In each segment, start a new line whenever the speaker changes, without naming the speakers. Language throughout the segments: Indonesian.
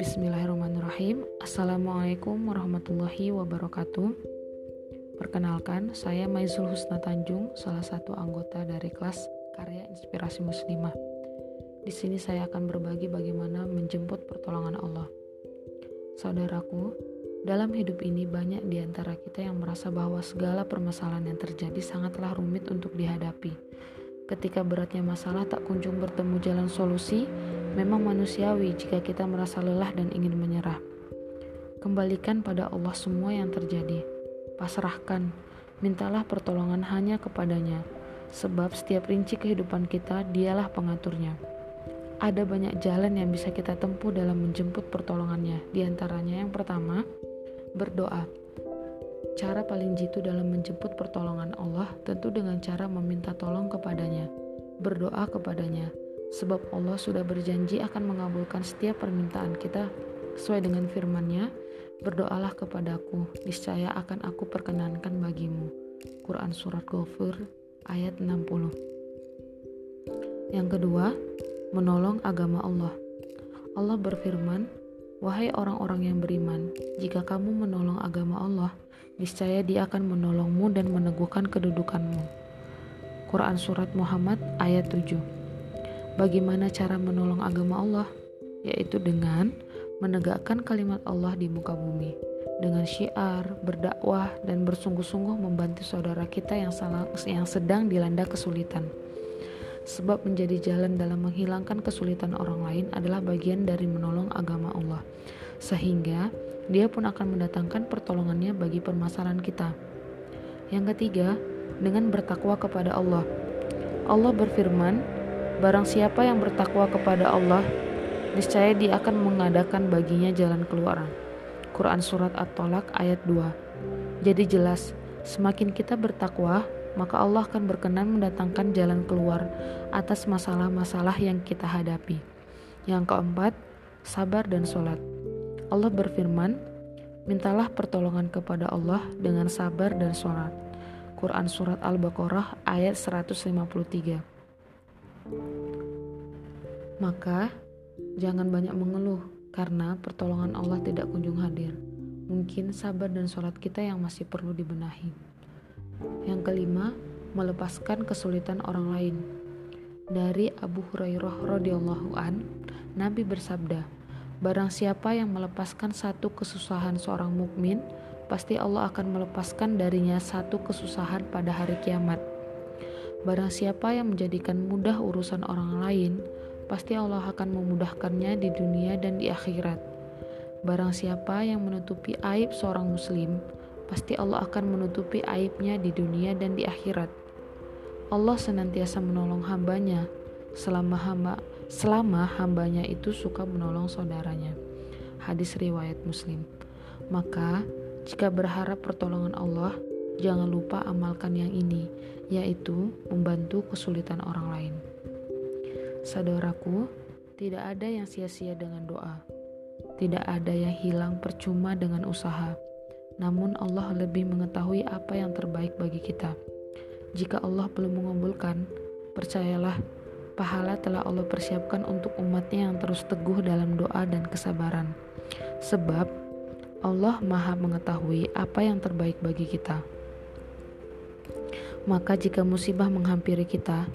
Bismillahirrahmanirrahim Assalamualaikum warahmatullahi wabarakatuh Perkenalkan, saya Maizul Husna Tanjung, salah satu anggota dari kelas Karya Inspirasi Muslimah. Di sini saya akan berbagi bagaimana menjemput pertolongan Allah. Saudaraku, dalam hidup ini banyak di antara kita yang merasa bahwa segala permasalahan yang terjadi sangatlah rumit untuk dihadapi. Ketika beratnya masalah tak kunjung bertemu jalan solusi, memang manusiawi jika kita merasa lelah dan ingin menyerah. Kembalikan pada Allah semua yang terjadi. Pasrahkan, mintalah pertolongan hanya kepadanya, sebab setiap rinci kehidupan kita dialah pengaturnya. Ada banyak jalan yang bisa kita tempuh dalam menjemput pertolongannya. Di antaranya yang pertama, berdoa. Cara paling jitu dalam menjemput pertolongan Allah tentu dengan cara meminta tolong kepadanya, berdoa kepadanya, sebab Allah sudah berjanji akan mengabulkan setiap permintaan kita sesuai dengan firman-Nya, berdoalah kepadaku, niscaya akan aku perkenankan bagimu. Quran Surat Ghafir ayat 60 Yang kedua, menolong agama Allah. Allah berfirman, "Wahai orang-orang yang beriman, jika kamu menolong agama Allah, niscaya Dia akan menolongmu dan meneguhkan kedudukanmu." Quran surat Muhammad ayat 7. Bagaimana cara menolong agama Allah? Yaitu dengan menegakkan kalimat Allah di muka bumi dengan syiar, berdakwah, dan bersungguh-sungguh membantu saudara kita yang, salah, yang sedang dilanda kesulitan sebab menjadi jalan dalam menghilangkan kesulitan orang lain adalah bagian dari menolong agama Allah, sehingga Dia pun akan mendatangkan pertolongannya bagi permasalahan kita. Yang ketiga, dengan bertakwa kepada Allah. Allah berfirman, "Barang siapa yang bertakwa kepada Allah, niscaya Dia akan mengadakan baginya jalan keluar." Quran Surat At-Tolak ayat 2 Jadi jelas, semakin kita bertakwa, maka Allah akan berkenan mendatangkan jalan keluar atas masalah-masalah yang kita hadapi. Yang keempat, sabar dan sholat. Allah berfirman, mintalah pertolongan kepada Allah dengan sabar dan sholat. Quran Surat Al-Baqarah ayat 153 Maka, jangan banyak mengeluh karena pertolongan Allah tidak kunjung hadir. Mungkin sabar dan sholat kita yang masih perlu dibenahi. Yang kelima, melepaskan kesulitan orang lain. Dari Abu Hurairah radhiyallahu an, Nabi bersabda, "Barang siapa yang melepaskan satu kesusahan seorang mukmin, pasti Allah akan melepaskan darinya satu kesusahan pada hari kiamat. Barang siapa yang menjadikan mudah urusan orang lain, pasti Allah akan memudahkannya di dunia dan di akhirat. Barang siapa yang menutupi aib seorang muslim, pasti Allah akan menutupi aibnya di dunia dan di akhirat. Allah senantiasa menolong hambanya selama hamba selama hambanya itu suka menolong saudaranya. Hadis riwayat Muslim. Maka jika berharap pertolongan Allah, jangan lupa amalkan yang ini, yaitu membantu kesulitan orang lain. Saudaraku, tidak ada yang sia-sia dengan doa. Tidak ada yang hilang percuma dengan usaha namun Allah lebih mengetahui apa yang terbaik bagi kita. Jika Allah belum mengabulkan, percayalah, pahala telah Allah persiapkan untuk umatnya yang terus teguh dalam doa dan kesabaran. Sebab Allah maha mengetahui apa yang terbaik bagi kita. Maka jika musibah menghampiri kita,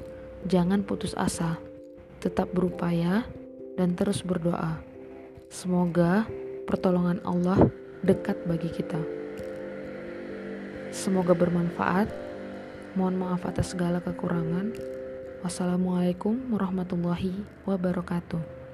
jangan putus asa, tetap berupaya dan terus berdoa. Semoga pertolongan Allah dekat bagi kita. Semoga bermanfaat. Mohon maaf atas segala kekurangan. Wassalamualaikum warahmatullahi wabarakatuh.